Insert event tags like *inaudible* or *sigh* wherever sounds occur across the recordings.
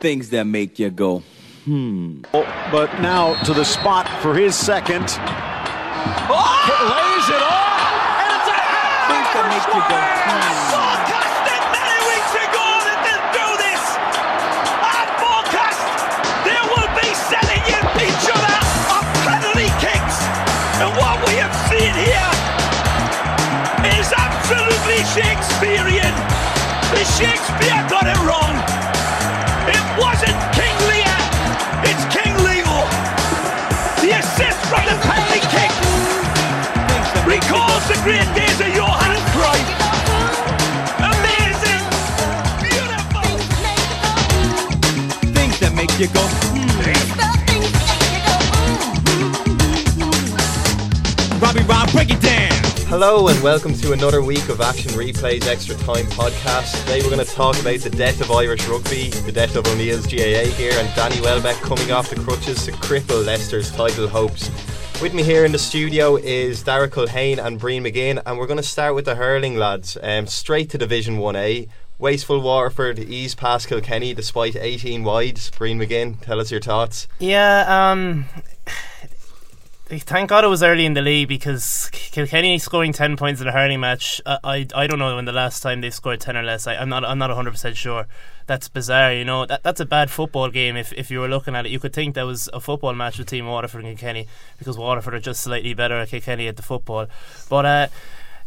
Things that make you go, hmm. But now to the spot for his second. Oh! It Lays it off, and it's a hat Things that make you go, hmm. Forecasted many weeks ago that they'll do this. I forecast they will be selling each other on penalty kicks. And what we have seen here is absolutely Shakespearean. The Shakespeare got it wrong. Wasn't King Lear, it's King Leo. The assist from the penalty kick recalls the great days of Johan Cruyff. Amazing, beautiful. Things that make you go, Hello and welcome to another week of Action Replays Extra Time podcast. Today we're going to talk about the death of Irish rugby, the death of O'Neill's GAA here, and Danny Welbeck coming off the crutches to cripple Leicester's title hopes. With me here in the studio is Darragh Culhane and Brein McGinn, and we're going to start with the hurling lads. Um, straight to Division 1A. Wasteful Waterford ease past Kilkenny despite 18 wides. Brein McGinn, tell us your thoughts. Yeah, um, thank God it was early in the league because Kilkenny scoring ten points in a hurling match. I I, I don't know when the last time they scored ten or less. I, I'm not I'm not hundred percent sure. That's bizarre, you know. That that's a bad football game. If if you were looking at it, you could think that was a football match with Team Waterford and Kilkenny because Waterford are just slightly better at Kilkenny at the football. But uh,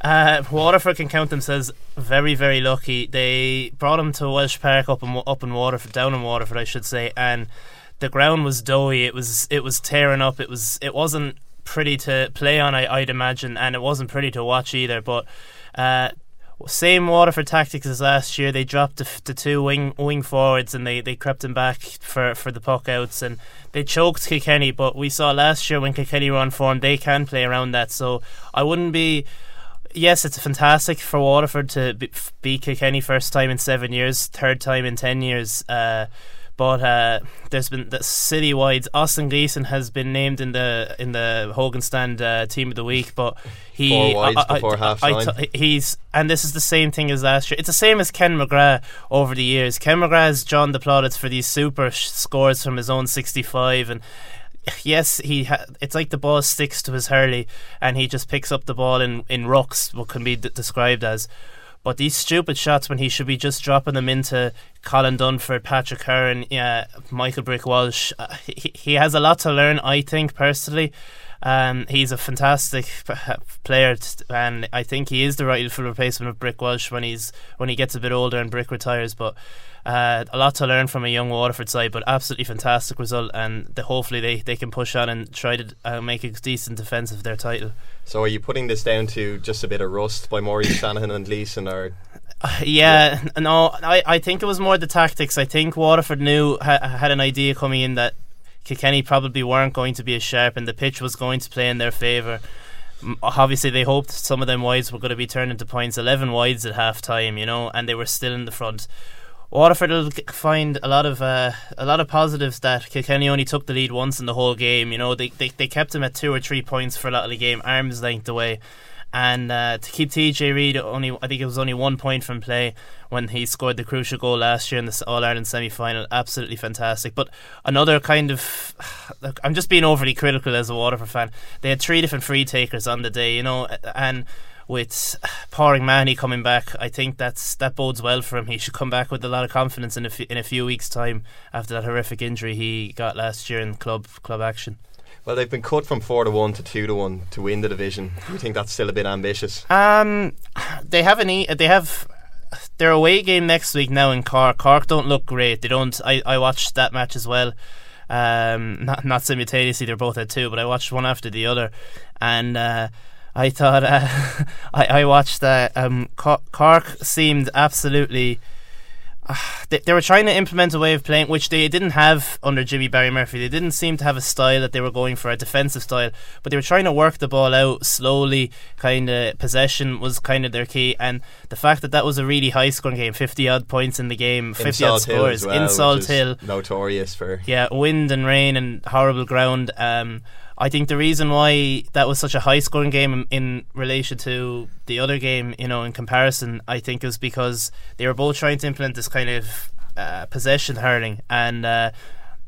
uh, Waterford can count themselves very, very lucky. They brought them to Walsh Park up in up in Waterford, down in Waterford, I should say, and the ground was doughy. It was it was tearing up. It was it wasn't pretty to play on. I, I'd imagine, and it wasn't pretty to watch either. But uh, same Waterford tactics as last year. They dropped the, the two wing wing forwards and they, they crept them back for, for the puck outs and they choked Kilkenny. But we saw last year when Kilkenny were on form, they can play around that. So I wouldn't be. Yes, it's fantastic for Waterford to be- beat Kilkenny first time in seven years, third time in ten years. Uh, but uh, there's been the city-wide. Austin Gleeson has been named in the in the Hogan Stand uh, Team of the Week, but he Four wides I- I- before half-time. I t- he's and this is the same thing as last year. It's the same as Ken McGrath over the years. Ken McGrath has drawn the plaudits for these super sh- scores from his own 65 and. Yes, he. Ha- it's like the ball sticks to his hurley, and he just picks up the ball in in rucks. What can be d- described as, but these stupid shots when he should be just dropping them into Colin Dunford, Patrick Curran, yeah, Michael Brick Walsh. Uh, he, he has a lot to learn, I think, personally. Um, he's a fantastic player, and I think he is the rightful replacement of Brick Walsh when he's when he gets a bit older and Brick retires. But uh, a lot to learn from a young Waterford side, but absolutely fantastic result, and the, hopefully they, they can push on and try to uh, make a decent defence of their title. So are you putting this down to just a bit of rust by Maurice Shanahan and Leeson, or Yeah, no, I, I think it was more the tactics. I think Waterford knew ha, had an idea coming in that Kilkenny probably weren't going to be as sharp, and the pitch was going to play in their favour. Obviously, they hoped some of them wides were going to be turned into points. Eleven wides at half time, you know, and they were still in the front. Waterford will find a lot of uh, a lot of positives that Kilkenny only took the lead once in the whole game. You know, they, they they kept them at two or three points for a lot of the game, arms length away, and uh, to keep TJ Reid only, I think it was only one point from play when he scored the crucial goal last year in the All Ireland semi final. Absolutely fantastic. But another kind of, *sighs* look, I'm just being overly critical as a Waterford fan. They had three different free takers on the day, you know, and with *sighs* Pauric Mahony coming back, I think that's that bodes well for him. He should come back with a lot of confidence in a, f- in a few weeks' time after that horrific injury he got last year in club club action. Well, they've been cut from four to one to two to one to win the division. Do you think that's still a bit ambitious? Um, they have an e- they have their away game next week now in Cork. Cork don't look great. They don't. I, I watched that match as well. Um, not not simultaneously. They're both at two, but I watched one after the other, and uh, I thought uh, *laughs* I I watched that. Um, Cork seemed absolutely. Uh, *sighs* they, they were trying to implement a way of playing which they didn't have under Jimmy Barry Murphy. They didn't seem to have a style that they were going for, a defensive style, but they were trying to work the ball out slowly. Kind of possession was kind of their key, and the fact that that was a really high scoring game, fifty odd points in the game, fifty odd scores well, in Salthill. notorious for. Yeah, wind and rain and horrible ground. Um, I think the reason why that was such a high scoring game in, relation to the other game, you know, in comparison, I think is because they were both trying to implement this kind of uh, possession hurling, and uh,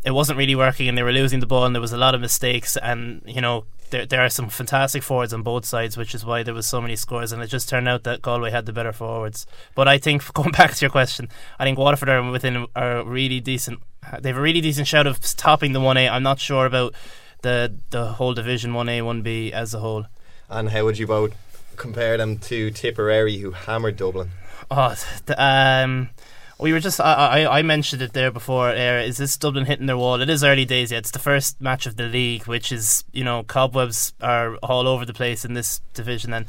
it wasn't really working, and they were losing the ball, and there was a lot of mistakes, and you know. There, there are some fantastic forwards on both sides, which is why there was so many scores, and it just turned out that Galway had the better forwards. But I think *laughs* going back to your question, I think Waterford are within a really decent. They have a really decent shout of topping the one A. I'm not sure about the the whole division one A one B as a whole. And how would you both compare them to Tipperary, who hammered Dublin? Oh, the, um, we were just I, I I mentioned it there before. Air is this Dublin hitting their wall? It is early days yet. It's the first match of the league, which is you know cobwebs are all over the place in this division, and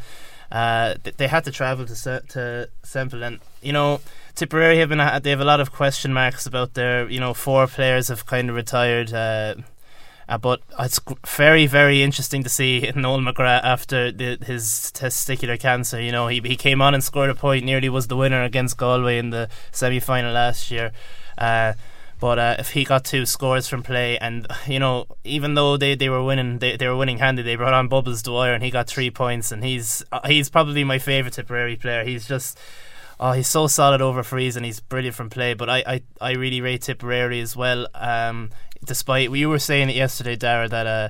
uh, they had to travel to Se- to Semple, and you know Tipperary have been they have a lot of question marks about their you know four players have kind of retired. Uh, uh, but it's very, very interesting to see *laughs* Noel McGrath after the, his testicular cancer. You know, he he came on and scored a point, nearly was the winner against Galway in the semi final last year. Uh, but uh, if he got two scores from play, and *sighs* you know, even though they, they were winning, they, they were winning handy. They brought on Bubbles Dwyer, and he got three points. And he's uh, he's probably my favourite Tipperary player. He's just Oh, he's so solid over frees and he's brilliant from play. But I, I, I really rate Tipperary as well. Um, despite we were saying it yesterday, Darragh, that uh,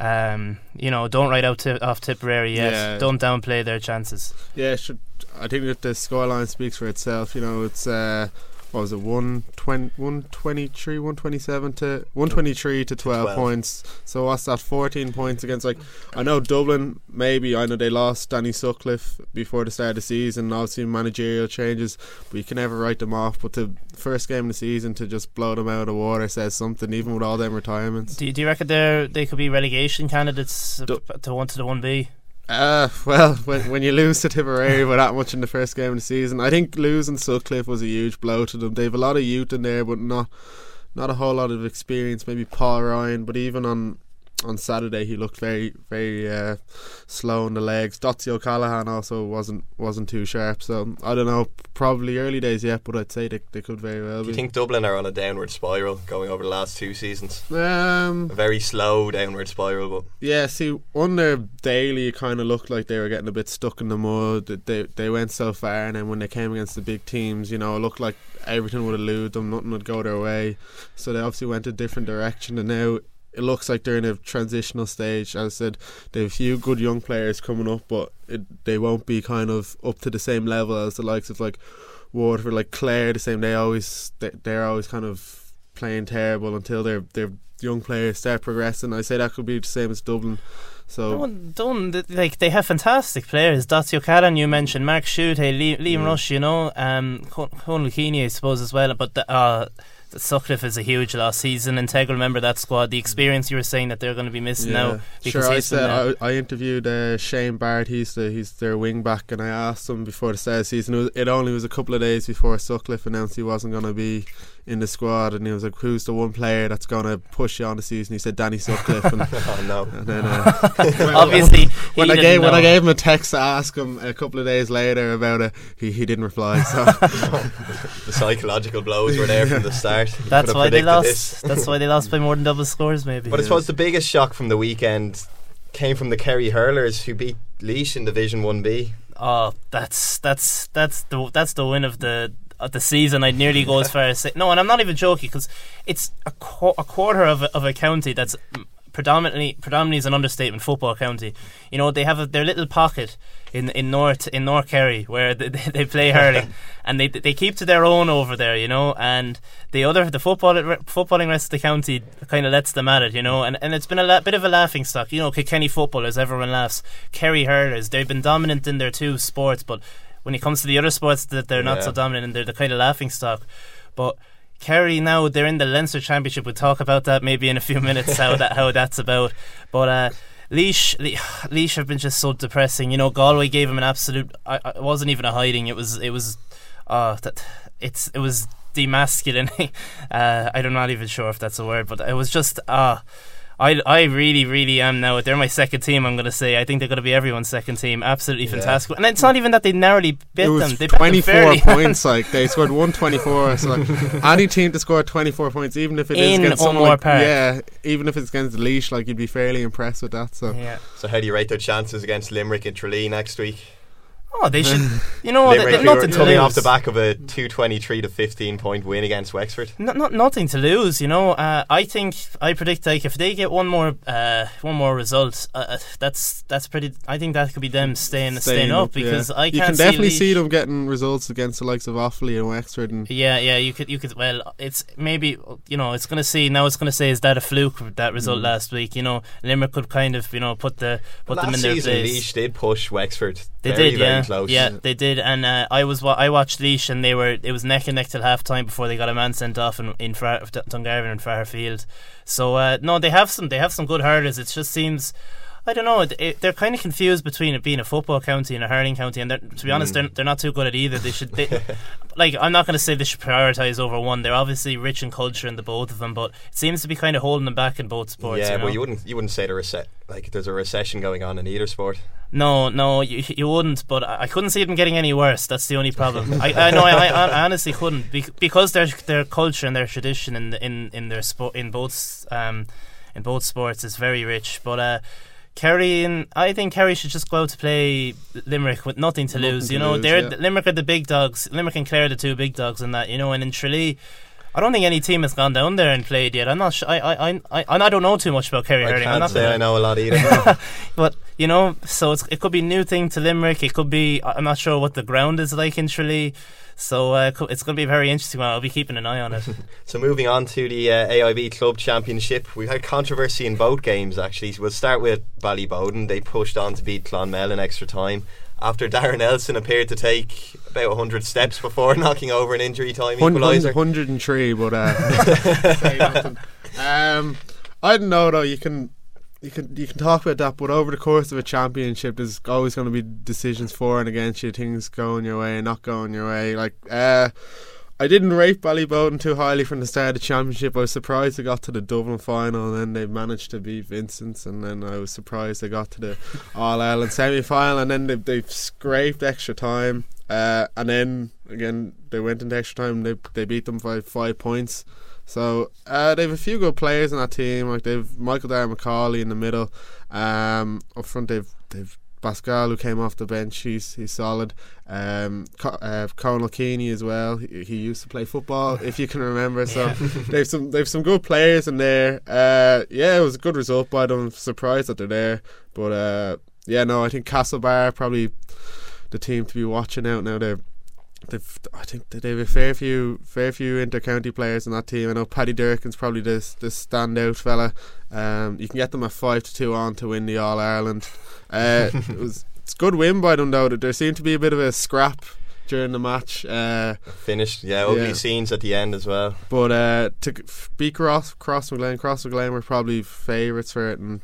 um, you know, don't write out t- off Tipperary yet. Yeah. Don't downplay their chances. Yeah, should, I think that the scoreline speaks for itself. You know, it's uh, what was it, 120, 123, 127 to 123 to 12, 12. points. So what's that? 14 points against like I know Dublin. Maybe I know they lost Danny Sutcliffe before the start of the season. Obviously managerial changes, but you can never write them off. But the first game of the season to just blow them out of the water says something. Even with all them retirements. Do you, do you reckon they they could be relegation candidates Du- to one to the one B? Uh, well, when when you lose to Tipperary with that much in the first game of the season, I think losing Sutcliffe was a huge blow to them. They've a lot of youth in there, but not not a whole lot of experience. Maybe Paul Ryan, but even on on Saturday he looked very very uh, slow in the legs. Dotsie O'Callaghan also wasn't wasn't too sharp. So I don't know, probably early days yet, but I'd say they they could very well Do you be. think Dublin are on a downward spiral going over the last two seasons? Um, A very slow downward spiral, but Yeah, see, under Daly, it kind of looked like they were getting a bit stuck in the mud. They they went so far, and then when they came against the big teams, you know, it looked like everything would elude them, nothing would go their way. So they obviously went a different direction, and now it looks like they're in a transitional stage. As I said, they have a few good young players coming up, but it, they won't be kind of up to the same level as the likes of like Waterford, like Clare. The same, they always they, they're always kind of playing terrible until their their young players start progressing. I say that could be the same as Dublin. So don't like they have fantastic players. Dotsie O'Callaghan, you mentioned Mark Schutte, Liam, Liam Rushe, you know, um, Con Lucchini, I suppose as well. But the, uh, Sutcliffe is a huge loss. He's an integral member of that squad. The experience you were saying that they're going to be missing now sure. I said. I, I interviewed uh, Shane Barrett. He's the he's their wing back, and I asked him before the start of the season. It, was, it only was a couple of days before Sutcliffe announced he wasn't going to be in the squad, and he was like, "Who's the one player that's going to push you on the season?" He said, "Danny Sutcliffe." and, *laughs* oh no. and then uh, *laughs* Obviously, when he I didn't gave when I gave him a text to ask him a couple of days later about it, he, he didn't reply. So *laughs* The psychological blows were there from the start. You That's why they lost. this. That's why they lost by more than double scores, maybe. But I suppose the biggest shock from the weekend came from the Kerry Hurlers who beat Laois in Division 1B. Oh, that's that's that's the that's the win of the of the season. I'd nearly go as far as say no, and I'm not even joking because it's a, qu- a quarter of a, of a county that's predominantly predominantly is an understatement football county. You know they have a, their little pocket in in North in North Kerry where they, they play hurling, *laughs* and they they keep to their own over there. You know, and the other the football footballing rest of the county kind of lets them at it. You know, and and it's been a la- bit of a laughing stock. You know, Kilkenny footballers, everyone laughs. Kerry hurlers, they've been dominant in their two sports, but when it comes to the other sports, that they're not Yeah. so dominant and they're the kind of laughing stock. But Kerry now they're in the Leinster Championship. We'll talk about that maybe in a few minutes how that how that's about. But uh, Laois, Le- *sighs* Laois have been just so depressing. You know, Galway gave him an absolute. I, wasn't even a hiding. It was it was. Uh, that it's it was demasculating. *laughs* uh, I'm not even sure if that's a word, but it was just ah. I, I really really am now. They're my second team. I'm going to say. I think they're going to be everyone's second team. Absolutely fantastic. And it's not even that they narrowly bit it them. They bit them twenty four *laughs* points. Like they scored one twenty four. So like, any team to score twenty four points, even if it is In against someone O'Moore like, Park. yeah, even if it's against Laois, like you'd be fairly impressed with that. So yeah. So how do you rate their chances against Limerick and Tralee next week? Oh, they should. You know, they, they've who are nothing to coming lose. off the back of a 223 to 15 point win against Wexford. Not, not nothing to lose, you know. Uh, I think I predict like if they get one more uh, one more result, uh, uh, that's that's pretty. I think that could be them staying staying, up, yeah. because I you can't can definitely see, see them getting results against the likes of Offaly and Wexford and Yeah, yeah, you could, you could. Well, it's maybe you know, it's going to see now. It's going to say is that a fluke that Mm. result last week? You know, Limerick could kind of you know put the put them in their season, place. Laois did push Wexford. They very, did, very yeah, close. yeah, they did. And uh, I was wa- I watched Laois, and they were it was neck and neck till half time before they got a man sent off in in Far- Dungarvan and Fairfield. So uh, no, they have some they have some good hurlers. It just seems. I don't know. It, it, they're kind of confused between it being a football county and a hurling county, and to be honest, they're, they're not too good at either. They should, they, *laughs* like, I'm not going to say they should prioritize over one. They're obviously rich in culture in the both of them, but it seems to be kind of holding them back in both sports. yeah, you know? but you wouldn't you wouldn't say there is like there's a recession going on in either sport. No, no, you, you wouldn't. But I couldn't see them getting any worse. That's the only problem. *laughs* I, I know, I, I honestly couldn't bec- because their their culture and their tradition in in in their sport in both um in both sports is very rich. But uh, Kerry and I think Kerry should just go out to play Limerick with nothing to Nothing lose. to You know, lose, they're yeah. Limerick are the big dogs. Limerick and Clare are the two big dogs in that. You know, and in Tralee. I don't think any team has gone down there and played yet. I'm not sure. I, I, I, I, and I don't know too much about Kerry I hurling. I'm can't say I know a lot either. *laughs* but you know, so it's, it could be new thing to Limerick. It could be I'm not sure what the ground is like in Tralee. So uh, it's going to be a very interesting one. I'll be keeping an eye on it. *laughs* So moving on to the uh, AIB Club Championship, we've had controversy in both games. Actually, we'll start with Ballyboden. They pushed on to beat Clonmel in extra time after *laughs* Darren Nelson appeared to take about 100 steps before *laughs* knocking over an injury time Hun- hun- equaliser. 103, but uh, um, I don't know though. You can you can you can talk about that, but over the course of a championship, there's always going to be decisions for and against you. Things going your way and not going your way. Like uh, I didn't rate Ballyboden too highly from the start of the championship. I was surprised they got to the Dublin final, and then they managed to beat Vincent's, and then I was surprised they got to the *laughs* All Ireland semi final, and then they they scraped extra time. Uh, and then again, they went into extra time. They they beat them by five points. So uh, they have a few good players in that team. Like they've Michael Darragh Macauley in the middle. Um, up front they've they've Pascal who came off the bench. He's he's solid. Um, Co- uh, Conal Keaney as well. He, he used to play football, if you can remember. So *laughs* they've some they've some good players in there. Uh, yeah, it was a good result by them. I'm surprised that they're there, but uh, yeah, no, I think Castlebar probably the team to be watching out now. They're They've, I think they have a fair few, fair few inter-county players in that team. I know Paddy Durcan's probably this this standout fella. Um, you can get them a five to two on to win the All Ireland. Uh, *laughs* it was it's a good win by them though. There seemed to be a bit of a scrap during the match. Uh, Finished, yeah, ugly Yeah. scenes at the end as well. but uh, to beat Cross Crossmaglen, Cross McGlen were probably favourites for it and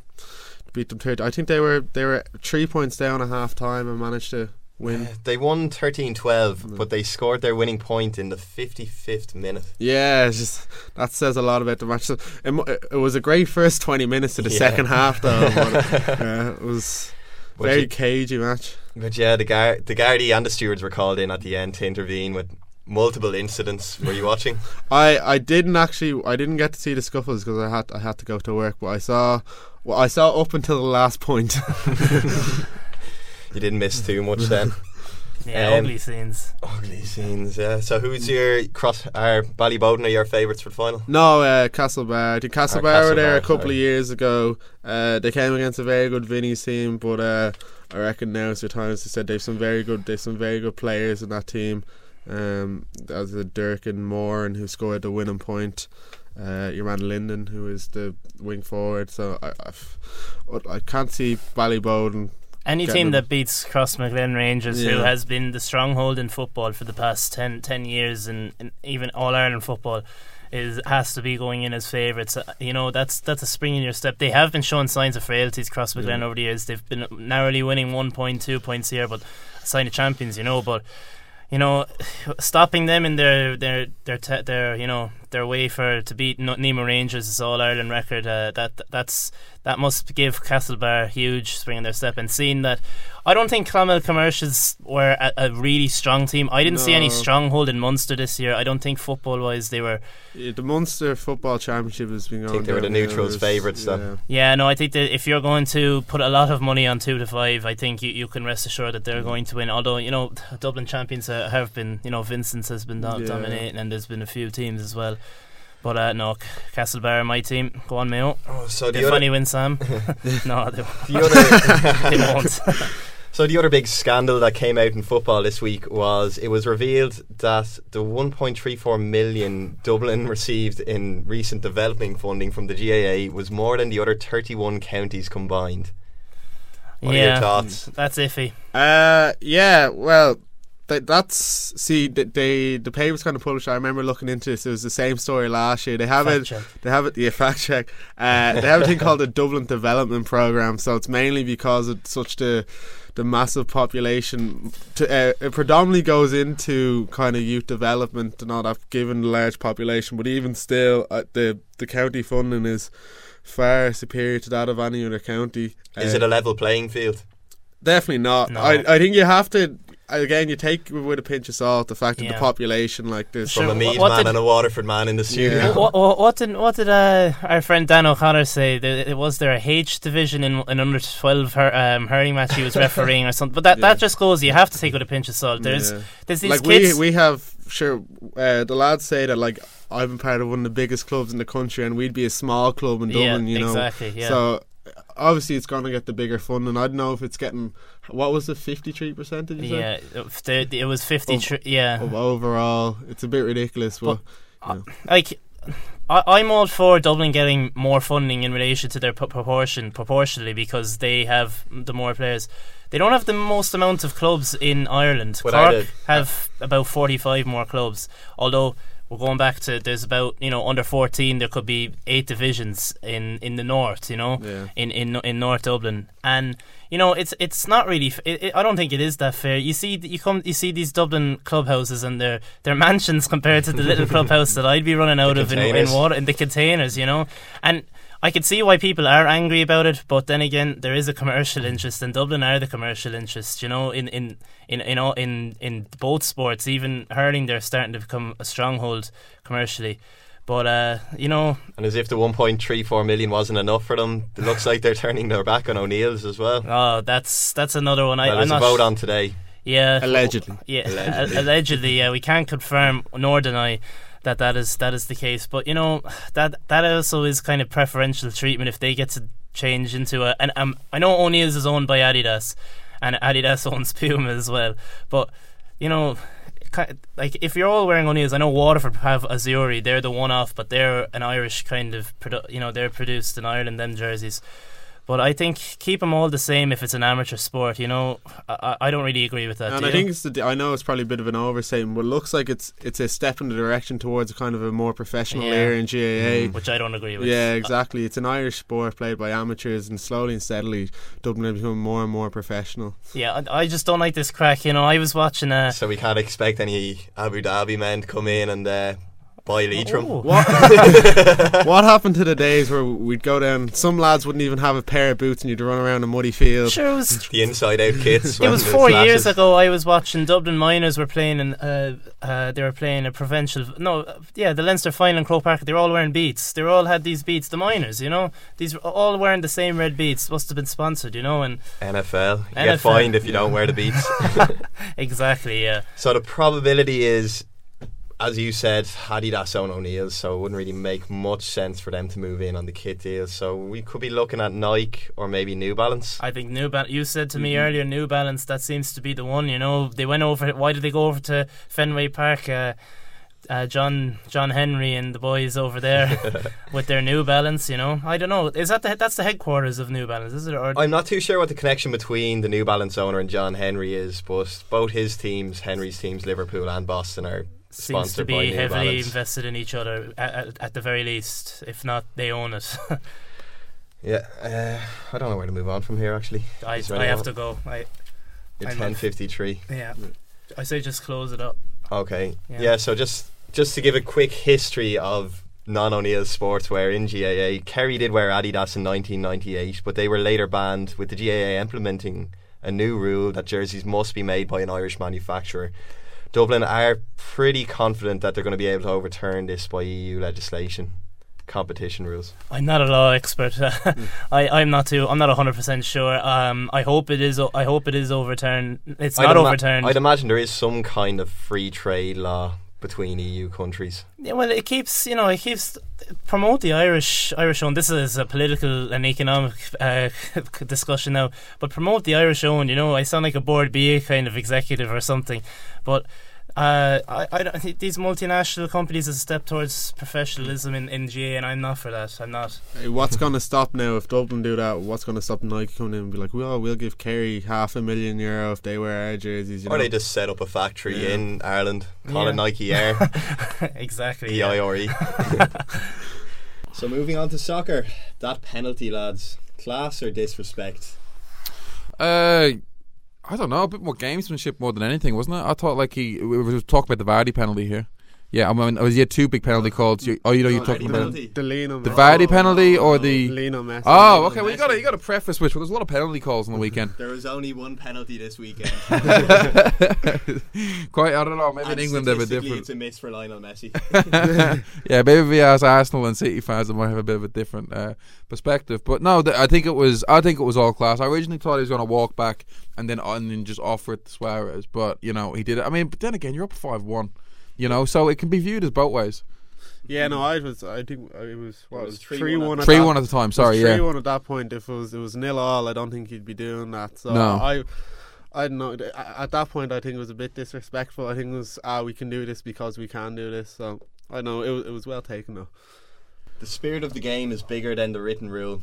beat them third. I think they were they were three points down at half time and managed to win. They won 13-12, but they scored their winning point in the 55th minute. Yeah, just that says a lot about the match. It, it was a great first twenty minutes of the Yeah. second half, though. *laughs* uh, it was But very you- cagey match. But yeah, the gar- the Gardaí and the stewards were called in at the end to intervene with multiple incidents. Were you watching? *laughs* I, I didn't actually I didn't get to see the scuffles because I had I had to go to work, but I saw well, I saw up until the last point. *laughs* You didn't miss too much *laughs* then. Yeah, Um, ugly scenes. Ugly scenes, yeah. So who's your cross? Our Ballyboden are your favourites for the final? no, uh, Castlebar. I think Castlebar were there a couple sorry. of years ago. Uh, they came against a very good Vinny's team, but uh, I reckon now's the time. As I said, they've some very good they've some very good players in that team. Um, as the Dirk and Moore and who scored the winning point. Uh, your man Linden, who is the wing forward. So I, I've, I can't see Ballyboden. Any team that beats Crossmaglen Rangers, who has been the stronghold in football for the past 10, 10 years, and, and even All Ireland football, is has to be going in as favourites. Uh, You know, that's that's a spring in your step. They have been showing signs of frailties, Crossmaglen, over the years. They've been narrowly winning one point, two points here, but a sign of champions, you know. But you know, stopping them in their their their te- their you know their way for to beat Nemo Rangers' All Ireland record. Uh, that that's that must give Castlebar huge spring in their step. And seeing that, I don't think Clonmel Commercials were a, a really strong team. I didn't see any stronghold in Munster this year. I don't think football wise they were. Yeah, the Munster Football Championship has been going. I think they were the neutrals' It's- favourites then. yeah. Yeah, no, I think that if you're going to put a lot of money on two to five, I think you, you can rest assured that they're going to win. Although you know Dublin champions uh, have been, you know Vincent's has been do- Yeah. dominating, and there's been a few teams as well. But uh, no, C- Castlebar, my team, go on, Mayo. Oh, so They the other, funny win, Sam. *laughs* *laughs* no, they, the other *laughs* they won't. So the other big scandal that came out in football this week was it was revealed that the 1.34 million Dublin *laughs* received in recent developing funding from the GAA was more than the other 31 counties combined. What are your yeah, thoughts? that's iffy. Uh, yeah. Well, that, that's see the they the papers kind of published. I remember looking into this. It was the same story last year. They have Fact it. check. They have it. Yeah, fact check. Uh, they have a thing called the *laughs* Dublin Development Program. So it's mainly because of such the the massive population. To, uh, it predominantly goes into kind of youth development and all that, given the large population. But even still, uh, the the county funding is far superior to that of any other county. Is Uh, it a level playing field? Definitely not. No. I I think you have to. Again, you take with a pinch of salt the fact that Yeah. the population like this. Sure. From a wh- Mead what man did- and a Waterford man in the studio. Yeah. what, what, what did what did uh, our friend Dan O'Connor say? There, it was there a H division in an under twelve hur- um, hurling match he was *laughs* refereeing or something. But that, Yeah. that just goes. You have to take it with a pinch of salt. There's Yeah. there's these like kids. we we have sure uh, the lads say that like I've been part of one of the biggest clubs in the country and we'd be a small club in yeah, Dublin. you know, exactly. Yeah. so obviously it's going to get the bigger funding. I don't know if it's getting what was the fifty three percent? Did you say? yeah, it, it was oh, fifty. Of- tr- yeah, oh, Of overall, it's a bit ridiculous, but, like I, I'm all for Dublin getting more funding in relation to their p- proportion proportionally because they have the more players. They don't have the most amount of clubs in Ireland. Without Cork it. have about 45 more clubs. Although we're going back to there's about you know under 14 there could be eight divisions in in the north. You know Yeah. in in in North Dublin and. You know, it's it's not really. f- It, it, I don't think it is that fair. You see, you come, you see these Dublin clubhouses, and they're they're *laughs* mansions compared to the little *laughs* clubhouse that I'd be running out of in, in water in the containers. You know, and I can see why people are angry about it. But then again, there is a commercial interest, and Dublin are the commercial interest. You know, in in in in all, in, in both sports, even hurling, they're starting to become a stronghold commercially. But uh, you know, And as if the 1.34 million wasn't enough for them, it looks like they're turning their back on O'Neill's as well. oh, that's that's another one. I, well, I'm there's a vote sh- on today. Yeah, allegedly. Yeah, Allegedly. allegedly. *laughs* allegedly, yeah, we can't confirm nor deny that that is that is the case. But you know that that also is kind of preferential treatment if they get to change into a. And um, I know O'Neill's is owned by Adidas, and Adidas *laughs* owns Puma as well. But you know. Like if you're all wearing O'Neill's, I know Waterford have Azzurri. They're the one-off, but they're an Irish kind of, produ- you know, they're produced in Ireland. Them jerseys, but I think keep them all the same if it's an amateur sport. You know, I, I I don't really agree with that. And do I you? think it's the, I know it's probably a bit of an overstatement, but it looks like it's it's a step in the direction towards a kind of a more professional Yeah. era in GAA. which I don't agree with. Yeah, exactly. It's an Irish sport played by amateurs, and slowly and steadily, Dublin is becoming more and more professional. Yeah, I, I just don't like this crack. You know, I was watching uh, So we can't expect any Abu Dhabi men to come in and uh, buy Leitrim. Oh. What *laughs* what happened to the days where we'd go down? Some lads wouldn't even have a pair of boots, and you'd run around a muddy field. Sure, it was. *laughs* The inside out kits. It was four Slashes. years ago. I was watching Dublin Miners were playing, and uh, uh, they were playing a provincial. No, uh, yeah, the Leinster final in Croke Park. They were all wearing beats. They were all had these beats. The Miners, you know, these were all wearing the same red beats. Must have been sponsored, you know, and NFL. You NFL. get fined if you don't wear the beats. *laughs* exactly, yeah. so the probability is, as you said, Adidas own O'Neill's, so it wouldn't really make much sense for them to move in on the kit deal. So we could be looking at Nike or maybe New Balance. I think New Balance. You said to Mm-hmm. me earlier, New Balance. That seems to be the one. You know, they went over. Why did they go over to Fenway Park? Uh, uh, John John Henry and the boys over there *laughs* with their New Balance. You know, I don't know. Is that the that's the headquarters of New Balance? Is it? Or I'm not too sure what the connection between the New Balance owner and John Henry is, but both his teams, Henry's teams, Liverpool and Boston, are seems to be heavily Balance. invested in each other at, at, at the very least. If not, they own it. *laughs* Yeah, uh, I don't know where to move on from here. Actually, I I have more? to go. I it's ten fifty three. yeah. I say just close it up. Okay. Yeah. Yeah. so just just to give a quick history of non O'Neill sportswear in GAA, Kerry did wear Adidas in 1998, but they were later banned with the GAA implementing a new rule that jerseys must be made by an Irish manufacturer. Dublin are pretty confident that they're going to be able to overturn this by EU legislation, competition rules. I'm not a law expert. *laughs* I I'm not too. I'm not hundred percent sure. Um, I hope it is. I hope it is overturned. It's I'd not ima- overturned. I'd imagine there is some kind of free trade law between EU countries. Yeah, well, it keeps you know it keeps promote the Irish Irish own. This is a political and economic uh, *laughs* discussion now, but promote the Irish own. You know, I sound like a Bord Bia kind of executive or something, but. Uh, I, I don't think these multinational companies is a step towards professionalism in, in GA, and I'm not for that. I'm not. Hey, What's going to stop now if Dublin do that? What's going to stop Nike coming in and be like, well, we'll give Kerry half a million euro if they wear our jerseys? You Or know? they just set up a factory Yeah. in Ireland, call Yeah. it Nike Air, *laughs* exactly. E yeah. I R E. *laughs* So moving on to soccer, that penalty, lads, class or disrespect? Uh, I don't know. A bit more gamesmanship more than anything, wasn't it? I thought like he. We were talking about the Vardy penalty here. Yeah, I mean, was he had two big penalty calls? You, oh, you know, you're talking about penalty. the Lino the Vardy penalty or the. Lino Messi. Oh, okay. Well, you got to you got to preface which. Well, there's a lot of penalty calls on the weekend. There was only one penalty this weekend. *laughs* *laughs* Quite. I don't know. Maybe in And England they're a bit statistically, different. It's a miss for Lionel Messi. *laughs* yeah, maybe if we ask Arsenal and City fans, they might have a bit of a different uh, perspective. But no, th- I think it was. I think it was all class. I originally thought he was going to walk back and then and then just offer it to Suarez, but you know he did it. I mean, but then again, you're up five one. You know, so it can be viewed as both ways. Yeah, no, I was. I think it was. What It it was was 3-1 three one. One at the time. Sorry, three yeah. one at that point. If it was it was nil all, I don't think he'd be doing that. So No. I. I don't know. At that point, I think it was a bit disrespectful. I think it was, ah, we can do this because we can do this. So I know it was, it was well taken though. the spirit of the game is bigger than the written rule.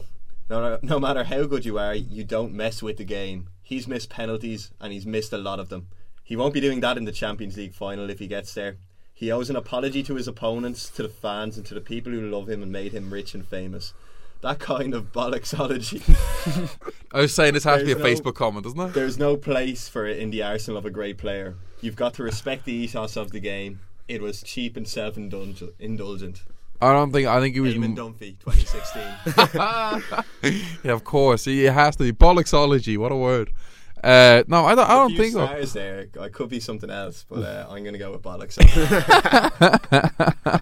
No, no matter how good you are, you don't mess with the game. He's missed penalties and he's missed a lot of them. He won't be doing that in the Champions League final if he gets there. He owes an apology to his opponents, to the fans, and to the people who love him and made him rich and famous. That kind of bollocksology. *laughs* I was saying this has to be a no- Facebook comment, doesn't it? There's no place for it in the arsenal of a great player. You've got to respect the ethos of the game. It was cheap and self-indulgent. I don't think. I think he was. Eamon Dunphy, 2016. *laughs* yeah, of course. He has to be bollocksology. What a word. Uh, no, I don't. I don't think. so. stars there. I could be something else, but uh, *laughs* I'm going to go with bollocks. *laughs*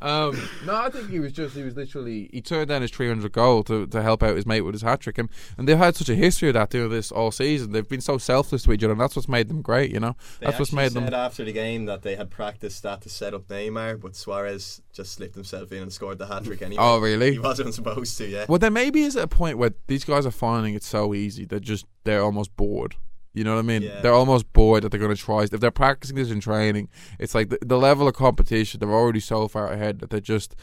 um, no, I think he was just he was literally he turned down his 300 goal to, to help out his mate with his hat trick, and, and they've had such a history of that doing this all season. They've been so selfless to each other, and that's what's made them great. You know, They that's what's made said them. after the game that they had practiced that to set up Neymar, but Suarez just slipped himself in and scored the hat trick *laughs* oh, anyway. Oh, really? He wasn't supposed to, yeah. Well, then maybe is a point where these guys are finding it so easy they're just they're almost bored. You know what I mean? Yeah. They're almost bored that they're going to try. If they're practicing this in training, it's like the, the level of competition. They're already so far ahead that they're just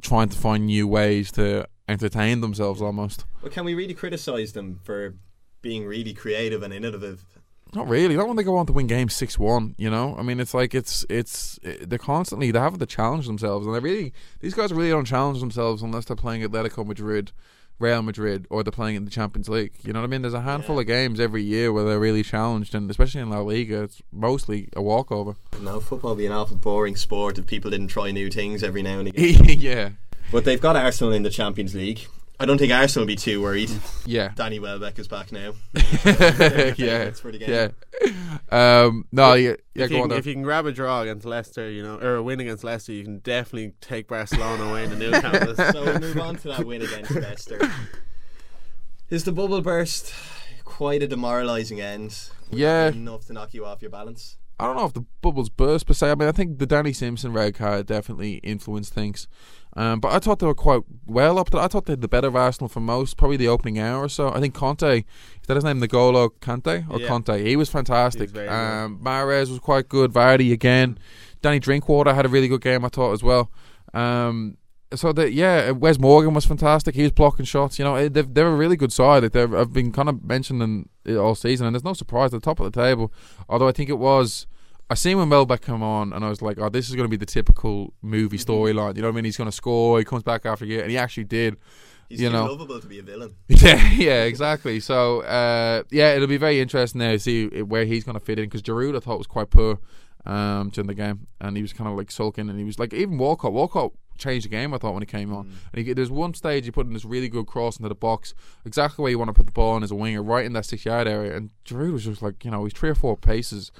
trying to find new ways to entertain themselves. Almost. But can we really criticise them for being really creative and innovative? Not really. Not when they go on to win games six one. You know, I mean, it's like it's it's they're constantly they have to challenge themselves, and they really these guys really don't challenge themselves unless they're playing Atletico Madrid, Real Madrid, or they're playing in the Champions League. You know what I mean? There's a handful Yeah. of games every year where they're really challenged, and especially in La Liga, it's mostly a walkover. No, football would be an awful boring sport if people didn't try new things every now and again. *laughs* yeah, but they've got Arsenal in the Champions League. I don't think Arsenal will be too worried. yeah. Danny Welbeck is back now. *laughs* yeah, for the game. yeah. Um, no, yeah, yeah. if, Go you on. can, There. if you can grab a draw against Leicester, you know, or a win against Leicester, you can definitely take Barcelona away in the new *laughs* campus. so we'll move on to that win against Leicester. Is the bubble burst quite a demoralising end? Yeah. enough to knock you off your balance. I don't know if the bubbles burst per se. I mean, I think the Danny Simpson red card definitely influenced things. Um, but I thought they were quite well up. To, I thought they had the better of Arsenal for most, probably the opening hour or so. I think Kante, is that his name, N'Golo Kante or Yeah. Kante? He was fantastic. He was um, Mahrez was quite good. Vardy again. Danny Drinkwater had a really good game, I thought as well. Um, so that yeah, Wes Morgan was fantastic. He was blocking shots. You know, eh, they've, they're a really good side. Like, they've, I've been kind of mentioning it all season, and there's no surprise at the top of the table. Although I think it was. I seen when Welbeck come on, and I was like, "Oh, this is going to be the typical movie storyline." You know what I mean? He's going to score. He comes back after a year, and he actually did. He's You know. lovable to be a villain. *laughs* Yeah, yeah, exactly. So, uh, yeah, it'll be very interesting now to see where he's going to fit in because Giroud I thought was quite poor um, during the game, and he was kind of like sulking, and he was like even Walcott. Walcott changed the game. I thought when he came Mm. on, and he, there's one stage he put in this really good cross into the box, exactly where you want to put the ball in as a winger, right in that six yard area. And Giroud was just like, you know, he's three or four paces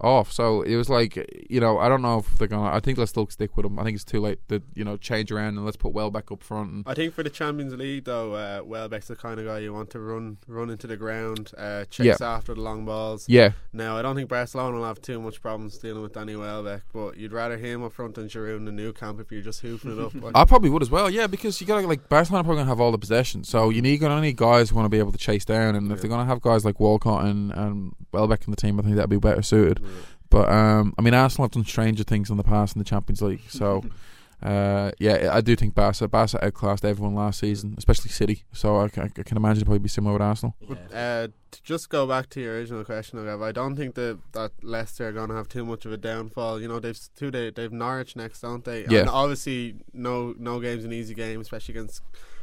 off. So it was like, you know, I don't know if they're gonna. I think let's still stick with him. I think it's too late to you know change around and let's put Welbeck up front. And, I think for the Champions League though, uh, Welbeck's the kind of guy you want to run run into the ground, uh, chase after the long balls. yeah, Now I don't think Barcelona will have too much problems dealing with Danny Welbeck, but you'd rather him up front than Giroud in the Nou Camp if you're just hoofing it up. *laughs* Like, I probably would as well. Yeah, because you got like Barcelona probably gonna have all the possession, so you need gonna need guys who want to be able to chase down, and if they're gonna have guys like Walcott and, and Welbeck in the team, I think that'd be better suited. But um, I mean, Arsenal have done stranger things in the past in the Champions League, so. *laughs* Uh, yeah, I do think Barca Barca outclassed everyone last season, especially City. So I, can- I can imagine it'll probably be similar with Arsenal. Uh, to just go back to your original question, Gav, I don't think that that Leicester are going to have too much of a downfall. You know, they've two they they've Norwich next, don't they? Yeah. And obviously, no no game's an easy game, especially against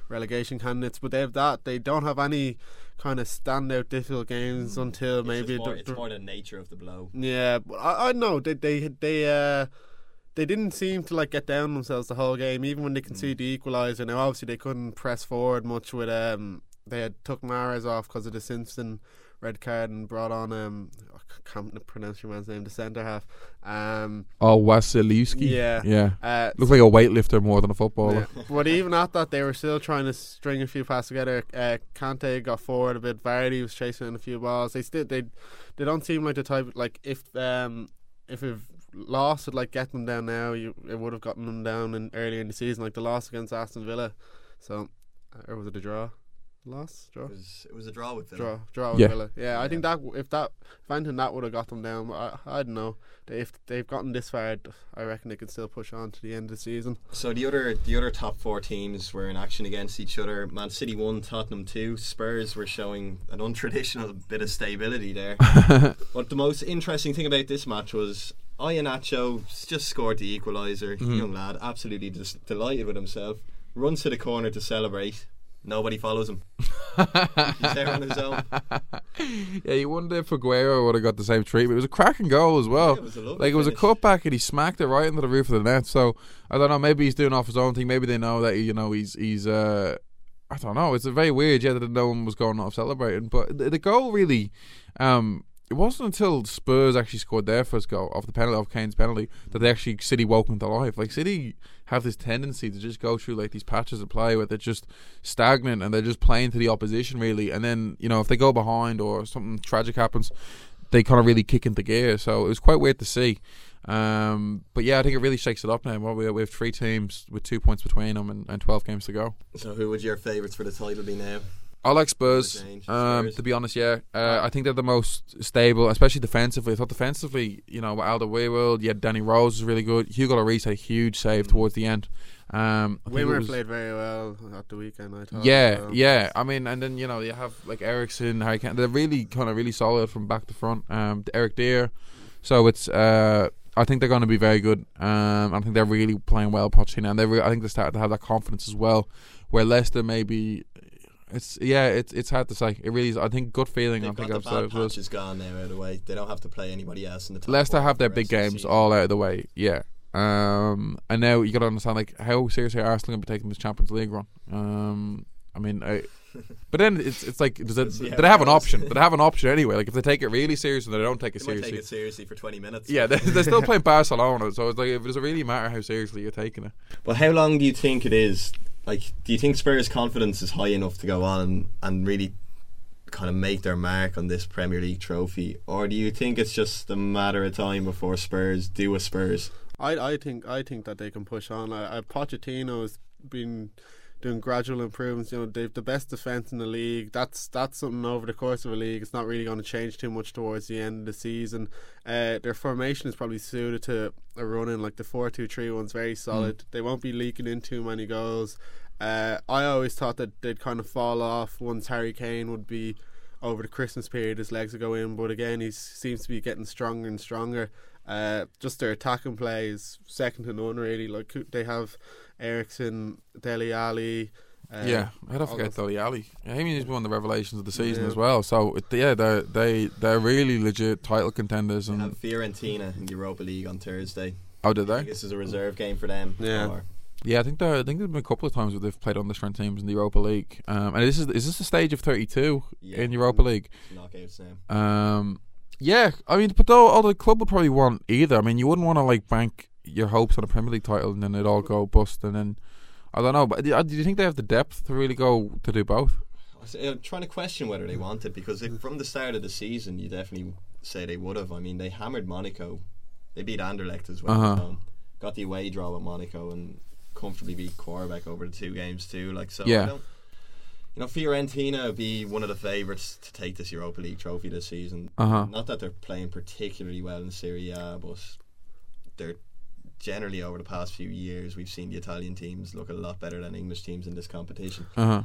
relegation candidates. But they have that. They don't have any kind of standout difficult games until maybe. it's, more, the- it's more the nature of the blow. Yeah, but I, I know they they they uh they didn't seem to like get down themselves the whole game, even when they conceded the equaliser. Now, obviously, they couldn't press forward much with um. They had took Mahrez off because of the Simpson red card and brought on um. I can't pronounce your man's name. The centre half. Um. Oh, Wasilewski. Yeah. yeah. Uh, Looks like a weightlifter more than a footballer. yeah. But even at that, they were still trying to string a few passes together. Uh, Kante got forward a bit. Vardy was chasing in a few balls. They still they they don't seem like the type like if um if a loss would like get them down now, you it would have gotten them down in earlier in the season, like the loss against Aston Villa. So, uh, or was it a draw? Loss, draw, It was, it was a draw with Villa. draw, draw with Yeah. Villa. Yeah, yeah, I think that if that if anything that would have got them down. I, I don't know. They, if they've gotten this far, I reckon they can still push on to the end of the season. So the other the other top four teams were in action against each other. Man City won, Tottenham two. Spurs were showing an untraditional *laughs* bit of stability there. *laughs* but the most interesting thing about this match was Iheanacho just scored the equaliser. Mm-hmm. Young lad, absolutely just delighted with himself. Runs to the corner to celebrate. Nobody follows him. He's there on his own. *laughs* yeah, you wonder if Aguero would have got the same treatment. It was a cracking goal as well. Yeah, it was a lovely like it was a finish. cutback and he smacked it right into the roof of the net. So I don't know. Maybe he's doing off his own thing. Maybe they know that you know he's he's. uh I don't know. It's a very weird. Yeah, that no one was going off celebrating. But the, the goal really. um it wasn't until Spurs actually scored their first goal off the penalty of Kane's penalty that they actually City woke into life. Like City have this tendency to just go through like these patches of play where they're just stagnant and they're just playing to the opposition really. And then you know if they go behind or something tragic happens, they kind of really kick into gear. So it was quite weird to see. Um, but yeah, I think it really shakes it up now. Well, we we have three teams with two points between them and, and twelve games to go. So who would your favourites for the title be now? I like Spurs. Um, to be honest, yeah, uh, I think they're the most stable, especially defensively. I thought defensively, you know, Alderweireld, yeah, Danny Rose was really good. Hugo Lloris had a huge save towards the end. Um, think was- played very well at the weekend. I thought. Yeah, so. yeah. I mean, and then you know you have like Eriksen, Harry Kane. They're really kind of really solid from back to front. Um, Eric Dier. So it's uh, I think they're going to be very good. Um, I think they're really playing well, Pochettino, and they re- I think they started to have that confidence as well. Where Leicester maybe, it's yeah, it's it's hard to say. It really is. I think gut feeling. They've I think got I've the bad patch is gone now out of the way. They don't have to play anybody else in the top. Leicester have their the big of the games all out of the way. Yeah. Um, and now you got to understand like how seriously are Arsenal going to be taking this Champions League run. Um, I mean, I, *laughs* but then it's it's like does it, see do they have an option? Do they have an *laughs* option anyway? Like if they take it really seriously, they don't take it They seriously. take it seriously for 20 minutes. yeah, they, they're still *laughs* playing Barcelona, so it's like it does it really matter how seriously you're taking it? Well, how long do you think it is? Like, do you think Spurs' confidence is high enough to go on and, really kind of make their mark on this Premier League trophy, or do you think it's just a matter of time before Spurs do a Spurs? I I think I think that they can push on. I, I Pochettino has been doing gradual improvements. You know, they've the best defense in the league. That's that's something over the course of a league. It's not really going to change too much towards the end of the season. Uh, their formation is probably suited to a run in like the four two three one's very solid. They won't be leaking in too many goals. Uh, I always thought that they'd kind of fall off once Harry Kane would be over the Christmas period. His legs would go in, but again, he seems to be getting stronger and stronger. Uh, just their attacking play is second to none, really. Like they have Eriksen, Dele Alli. Uh, yeah, I don't forget those- though, Alli. Yeah, I mean, he's one of the revelations of the season Yeah. as well. So it, yeah, they they they're really legit title contenders. They And have Fiorentina in the Europa League on Thursday. oh, did they? this is a reserve game for them. Yeah. Or Yeah, I think there. I think there's been a couple of times where they've played under-strength teams in the Europa League. Um, and this is is this the stage of 32 Yeah. in Europa League? Knockouts now. Um, yeah, I mean, but though, although the club would probably want either. I mean, you wouldn't want to like bank your hopes on a Premier League title and then it all go bust, and then I don't know. But do, uh, you think they have the depth to really go to do both? I was uh, trying to question whether they want it because if, from the start of the season, you definitely say they would have. I mean, they hammered Monaco. They beat Anderlecht as well. Uh-huh. at. Got the away draw with Monaco and comfortably beat Qarabag over the two games too. Like so, Yeah. I don't, you know, Fiorentina would be one of the favourites to take this Europa League trophy this season. Uh-huh. Not that they're playing particularly well in Serie A, but they're generally over the past few years we've seen the Italian teams look a lot better than English teams in this competition. Uh huh.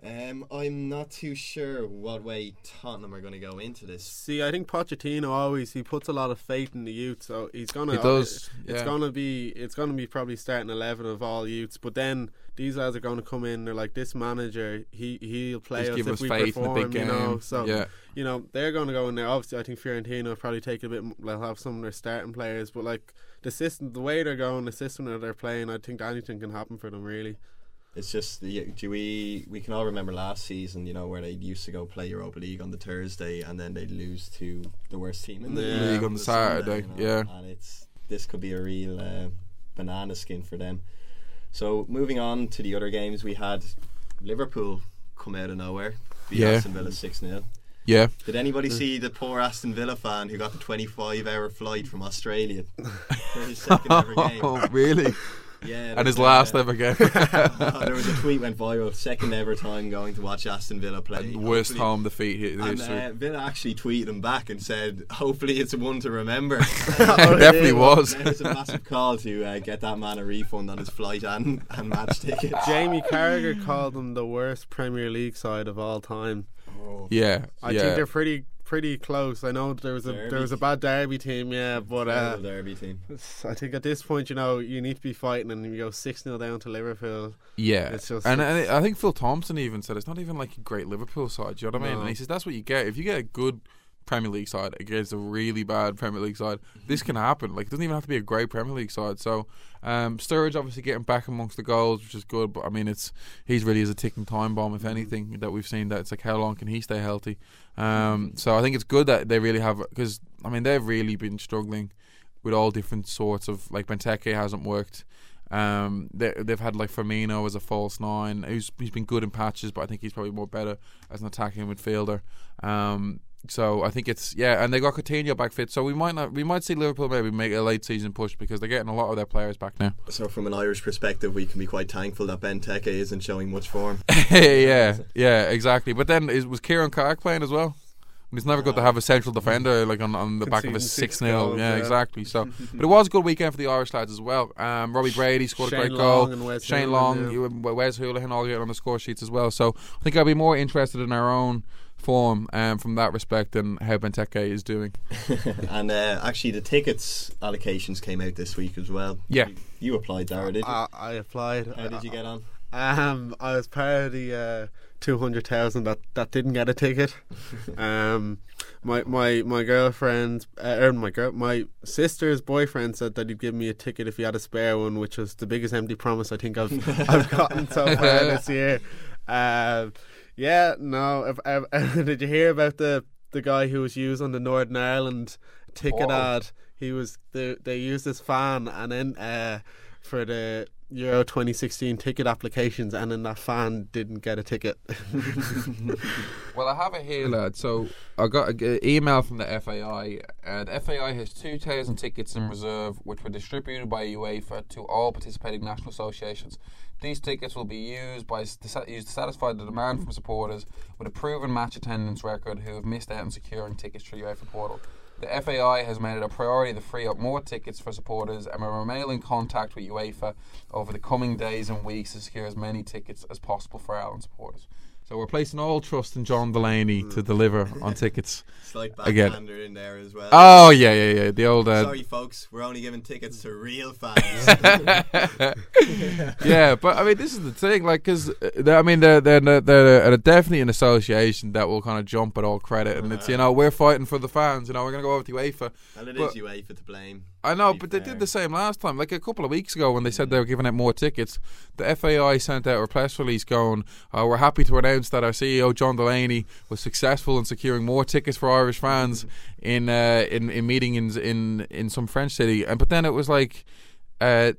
Um, I'm not too sure what way Tottenham are going to go into this. See, I think Pochettino always he puts a lot of faith in the youth, so he's gonna. He does, It's yeah. gonna be it's gonna be probably starting eleven of all youths, but then these lads are going to come in. They're like this manager. He he'll play Just us if us we faith in the perform. big You know, so Yeah. you know they're going to go in there. Obviously, I think Fiorentina will probably take a bit. m- They'll have some of their starting players, but like the system, the way they're going, the system that they're playing, I think anything can happen for them. Really. It's just the do we we can all remember last season, you know, where they used to go play Europa League on the Thursday and then they'd lose to the worst team in the Yeah. League on the Sunday, Saturday, you know, yeah. and it's this could be a real uh, banana skin for them. So moving on to the other games, we had Liverpool come out of nowhere, beat Yeah. Aston Villa six 0 Yeah. Did anybody see the poor Aston Villa fan who got the twenty five hour flight from Australia *laughs* for his second ever *laughs* game? Oh, really? *laughs* Yeah, And his uh, last ever game. *laughs* Oh, there was a tweet went viral. Second ever time going to watch Aston Villa play. Worst Hopefully- home defeat in And history. uh, Villa actually tweeted him back and said, "Hopefully, it's one to remember." *laughs* *laughs* it definitely was. Now it's a massive call to uh, get that man a refund on his flight and, and match ticket. Jamie Carragher called them the worst Premier League side of all time. Yeah. I yeah. think they're pretty pretty close. I know there was a Derby. there was a bad Derby team, yeah, but uh, Terrible derby team. I think at this point, you know, you need to be fighting, and you go six 0 down to Liverpool. Yeah, It's just- and, and it's- I think Phil Thompson even said it's not even like a great Liverpool side. Do you know what I mean? No. And he says that's what you get if you get a good Premier League side against a really bad Premier League side. This can happen. Like it doesn't even have to be a great Premier League side. So um, Sturridge obviously getting back amongst the goals, which is good. But I mean, it's he's really is a ticking time bomb. If anything, that we've seen that it's like how long can he stay healthy? Um, so I think it's good that they really have because I mean they've really been struggling with all different sorts of like Benteke hasn't worked. Um, they, they've had like Firmino as a false nine, who's he's been good in patches, but I think he's probably more better as an attacking midfielder. Um, so I think it's yeah, and they got Coutinho back fit, so we might not we might see Liverpool maybe make a late season push because they're getting a lot of their players back now. So, from an Irish perspective, we can be quite thankful that Benteke isn't showing much form. *laughs* yeah, yeah, exactly. But then is, was Ciaran Clark playing as well? And It's never good to have a central defender like on, on the back of a Conceding six six 0 Yeah, yeah. exactly. So, *laughs* but it was a good weekend for the Irish lads as well. Um, Robbie Brady scored Shane a great Long goal. and Wes Shane Hoolahan, Long, yeah. Wes Hoolahan all getting on the score sheets as well. So I think I'll be more interested in our own form um, from that respect and how Benteke is doing. *laughs* and uh, actually, the tickets allocations came out this week as well. Yeah. You, you applied, Darragh, did you? I, I applied. How did you get on? Um, I was part of the uh, two hundred thousand that that didn't get a ticket. *laughs* um, my my my girlfriend, uh, or my girl, my sister's boyfriend said that he'd give me a ticket if he had a spare one, which was the biggest empty promise I think I've I've gotten so far *laughs* this year. Um, yeah, no. If, if, *laughs* did you hear about the the guy who was used on the Northern Ireland ticket ad? He was they they used his fan and then uh, for the Euro 2016 ticket applications, and then that fan didn't get a ticket. *laughs* Well, I have it here, lad. So I got an email from the FAI. Uh, the FAI has 2,000 tickets in reserve, which were distributed by UEFA to all participating national associations. These tickets will be used by used to satisfy the demand from supporters with a proven match attendance record who have missed out on securing tickets through UEFA portal. The FAI has made it a priority to free up more tickets for supporters and will remain in contact with UEFA over the coming days and weeks to secure as many tickets as possible for Ireland supporters. So we're placing all trust in John Delaney to mm. deliver on *laughs* tickets. Slight Again. backhander in there as well. Oh yeah, yeah, yeah. The old uh, Sorry, folks, we're only giving tickets to real fans. *laughs* yeah, but I mean, this is the thing, like, because uh, I mean, they're they're they're, they're definitely an association that will kind of jump at all credit, and it's you uh-huh. know we're fighting for the fans. You know, we're gonna go over to UEFA. and it But- is UEFA to blame. I know, but they did the same last time. Like a couple of weeks ago, when they said they were giving out more tickets, the FAI sent out a press release going, uh, "We're happy to announce that our CEO John Delaney was successful in securing more tickets for Irish fans in uh, in in meetings in in some French city." And but then it was like. Uh,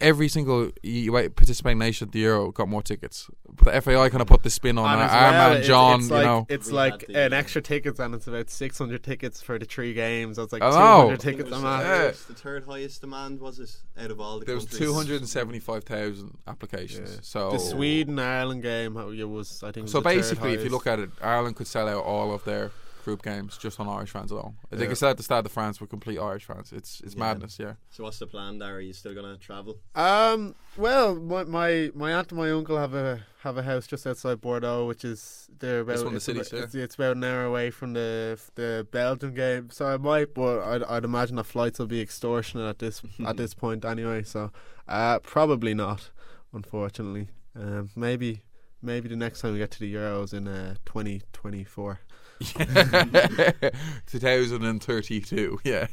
Every single E- wait, participating nation at the Euro got more tickets, but the FAI kind of put the spin on And uh, as our well, man it's- John. it's you like, know, it's like the, an uh, extra tickets, and it's about 600 tickets for the three games. That's like I know. 200 I tickets. it was, I'm at. Yeah. the third highest demand was it out of all the there was countries. two hundred and seventy-five thousand applications. Yeah. So The Sweden Ireland game it was, I think. was So the third basically, if you look at it, Ireland could sell out all of their group games just on Irish fans alone. They Yeah. could sell out the Stade de France with complete Irish fans. It's it's Yeah. madness, yeah. So what's the plan there? Are you still gonna travel? Um. Well, my my my aunt and my uncle have a have a house just outside Bordeaux, which is they're about It's one of the it's cities, about, yeah. it's, it's about an hour away from the the Belgium game. So I might, but I'd, I'd imagine the flights will be extortionate at this *laughs* at this point anyway. So, uh, probably not, unfortunately. Um, maybe maybe the next time we get to the Euros in uh twenty twenty four. *laughs* 2032, yeah.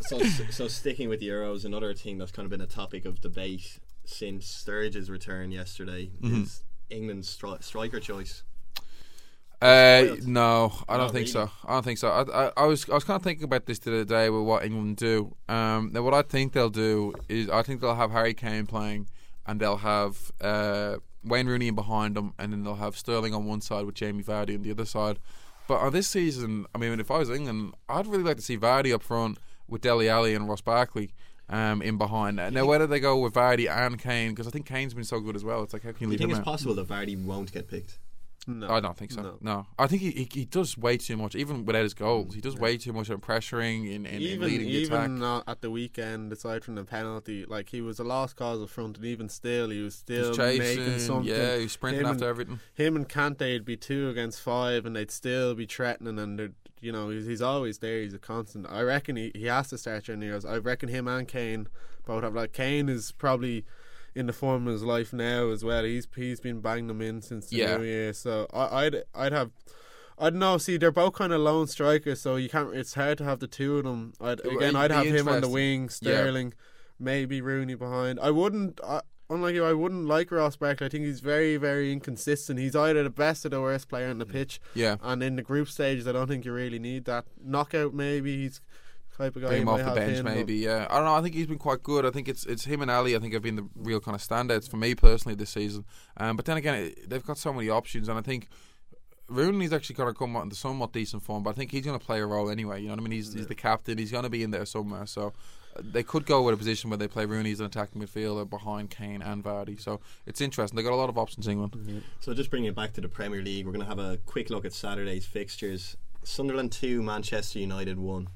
So, so sticking with the Euros, another thing that's kind of been a topic of debate since Sturridge's return yesterday Mhm. is England's stri- striker choice. Uh, no, I don't Not think really. so. I don't think so. I, I, I was I was kind of thinking about this the other day with what England do. Um, now what I think they'll do is I think they'll have Harry Kane playing, and they'll have uh, Wayne Rooney in behind them, and then they'll have Sterling on one side with Jamie Vardy on the other side. But on this season, I mean, if I was England, I'd really like to see Vardy up front with Dele Alli and Ross Barkley. Um, in behind now, whether they go with Vardy and Kane, because I think Kane's been so good as well. It's like how can you Do you leave think him it's out? possible that Vardy won't get picked? No, I don't think so. No. No, I think he, he he does way too much, even without his goals. He does way too much in pressuring in, in, in even leading the attack. even at the weekend, aside from the penalty, like he was a lost cause up front, and even still, he was still He's making chasing, something. yeah, he's sprinting Him after and- everything. Him and Kante would be two against five, and they'd still be threatening. And you know, he's, he's always there. He's a constant. I reckon he, he has to start during the years. I reckon him and Kane both have like Kane is probably in the form of his life now as well. He's he's been banging them in since the Yeah. new year. So I, I'd I'd have. I don't know. See, they're both kind of lone strikers, so you can't. It's hard to have the two of them. I'd, again, I'd have him on the wing, Yeah. Sterling, maybe Rooney behind. I wouldn't. I, unlike you, I wouldn't like Ross Barkley. I think he's very, very inconsistent. He's either the best or the worst player on the pitch. Yeah, And in the group stages, I don't think you really need that knockout. Maybe he's type of guy. bring you him off the bench him, maybe. Yeah, I don't know. I think he's been quite good. I think it's it's him and Alli. I think have been the real kind of standouts for me personally this season. Um, but then again, they've got so many options, and I think. Rooney's actually going to come out into somewhat decent form, but I think he's going to play a role anyway. You know what I mean? He's, he's the captain. He's going to be in there somewhere. So uh, they could go with a position where they play Rooney as an attacking midfielder behind Kane and Vardy. So it's interesting. They've got a lot of options, England. So just bringing it back to the Premier League, we're going to have a quick look at Saturday's fixtures. Sunderland two, Manchester United one.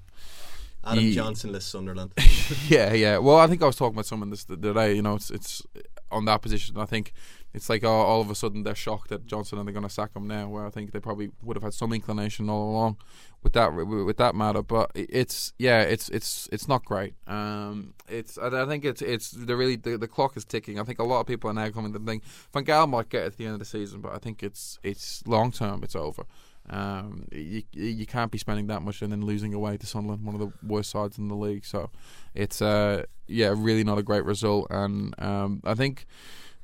Adam Ye- Johnson-less Sunderland. *laughs* yeah, yeah. Well, I think I was talking about someone this the other day. You know, it's it's on that position. I think it's like all, all of a sudden they're shocked that Johnson and they're going to sack him now. Where I think they probably would have had some inclination all along with that with that matter. But it's yeah, it's it's it's not great. Um, it's I I think it's it's the really the, the clock is ticking. I think a lot of people are now coming to think Van Gaal might get it at the end of the season, but I think it's it's long term. It's over. Um, you you can't be spending that much and then losing away to Sunderland, one of the worst sides in the league. So it's uh yeah, really not a great result. And um, I think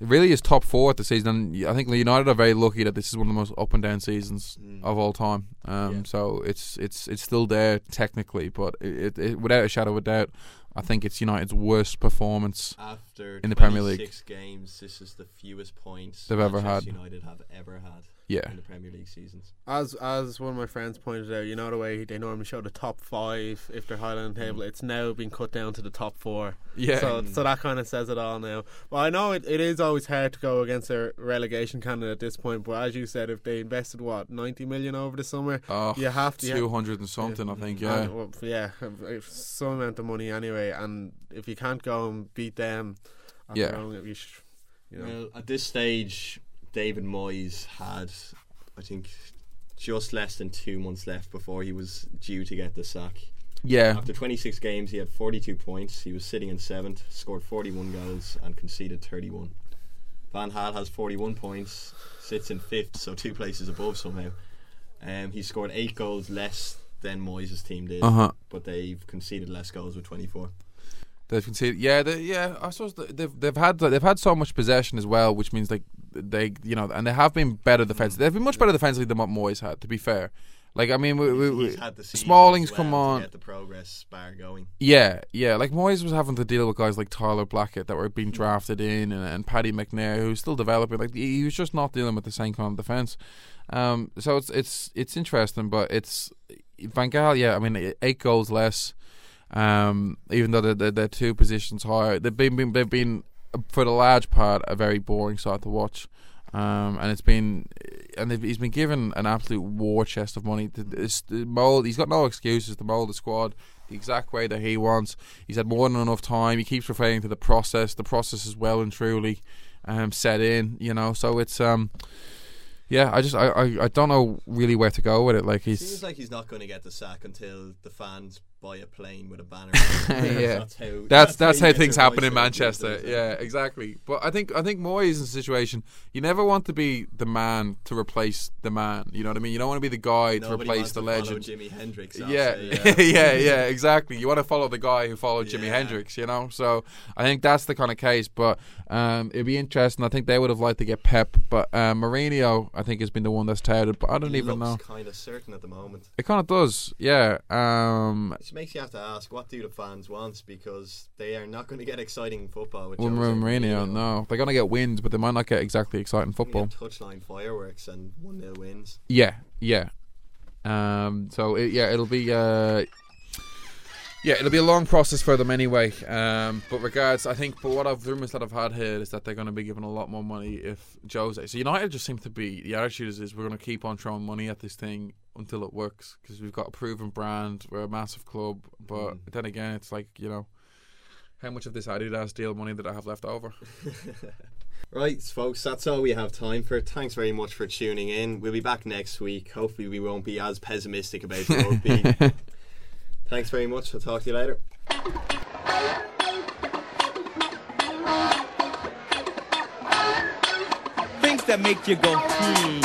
it really is top four at the season. And I think the United are very lucky that this is one of the most up and down seasons of all time. Um, Yeah. So it's it's it's still there technically, but it, it, without a shadow of a doubt, I think it's United's worst performance. After In the Premier League. 26 games, this is the fewest points they've ever had. United have ever had Yeah, in the Premier League seasons. As as one of my friends pointed out, you know the way they normally show the top five if they're Highland table. Mm. It's now been cut down to the top four. yeah. So so that kind of says it all now. But I know it, it is always hard to go against a relegation candidate at this point. But as you said, if they invested what ninety million over the summer, oh, you have to. two hundred and something, I think. Yeah. And, well, yeah, some amount of money anyway. And if you can't go and beat them, Yeah. their you, sh- you know. Well, at this stage, David Moyes had, I think, just less than two months left before he was due to get the sack. Yeah. After 26 games, he had 42 points. He was sitting in seventh, scored 41 goals, and conceded 31. Van Gaal has 41 points, sits in fifth, so two places above somehow. Um, he scored eight goals less than Moyes' team did, Uh huh. but they've conceded less goals with 24. They've conceded. Yeah, they, yeah. I suppose they've they've had they've had so much possession as well, which means like they you know, and they have been better defensively. They've been much better defensively than what Moyes had. To be fair, like I mean, we, we, we, had the Smalling's as come on. get the progress bar going. Yeah, yeah. Like Moyes was having to deal with guys like Tyler Blackett that were being drafted in, and, and Paddy McNair who's still developing. Like he he was just not dealing with the same kind of defense. Um, so it's it's it's interesting, but it's Van Gaal. Yeah, I mean eight goals less. Um, even though they're, they're, they're two positions higher, they've been, been they've been for the large part a very boring side to watch. Um, and it's been, and he's been given an absolute war chest of money to this, to mold. He's got no excuses to mold the squad the exact way that he wants. He's had more than enough time. He keeps referring to the process. The process is well and truly um, set in. You know, so it's um, yeah. I just I, I, I don't know really where to go with it. Like Seems like he's not going to get the sack until the fans buy a plane with a banner. *laughs* yeah. that's how That's that's he how gets things happen in out, Manchester. Yeah, exactly. But I think I think Moyes is in a situation you never want to be the man to replace the man. You know what I mean? You don't want to be the guy to replace wants the to follow legend. Jimi Hendrix. I'll Yeah, say, *laughs* yeah, yeah, exactly. You want to follow the guy who followed Jimi Hendrix, you know. So I think that's the kind of case. But um, it'd be interesting. I think they would have liked to get Pep, but uh, Mourinho, I think, has been the one that's touted. But I don't he even know. kind of certain at the moment. It kind of does, yeah. Um, Which makes you have to ask, what do the fans want? Because they are not going to get exciting football with Jose Mourinho, no, they're gonna get wins, but they might not get exactly exciting football. touchline fireworks and one 0 wins. Yeah, yeah. Um, so it, yeah, it'll be uh, yeah, it'll be a long process for them anyway. Um, but regards, I think. But what I've rumors that I've had here is that they're going to be given a lot more money if Jose. So United just seem to be the attitude is, is we're going to keep on throwing money at this thing until it works because we've got a proven brand. We're a massive club, but then again, it's like you know. How much of this Adidas deal money that I have left over? *laughs* Right, folks, that's all we have time for. Thanks very much for tuning in. We'll be back next week. Hopefully, we won't be as pessimistic about rugby. *laughs* Thanks very much. I'll talk to you later. Things that make you go, hmm.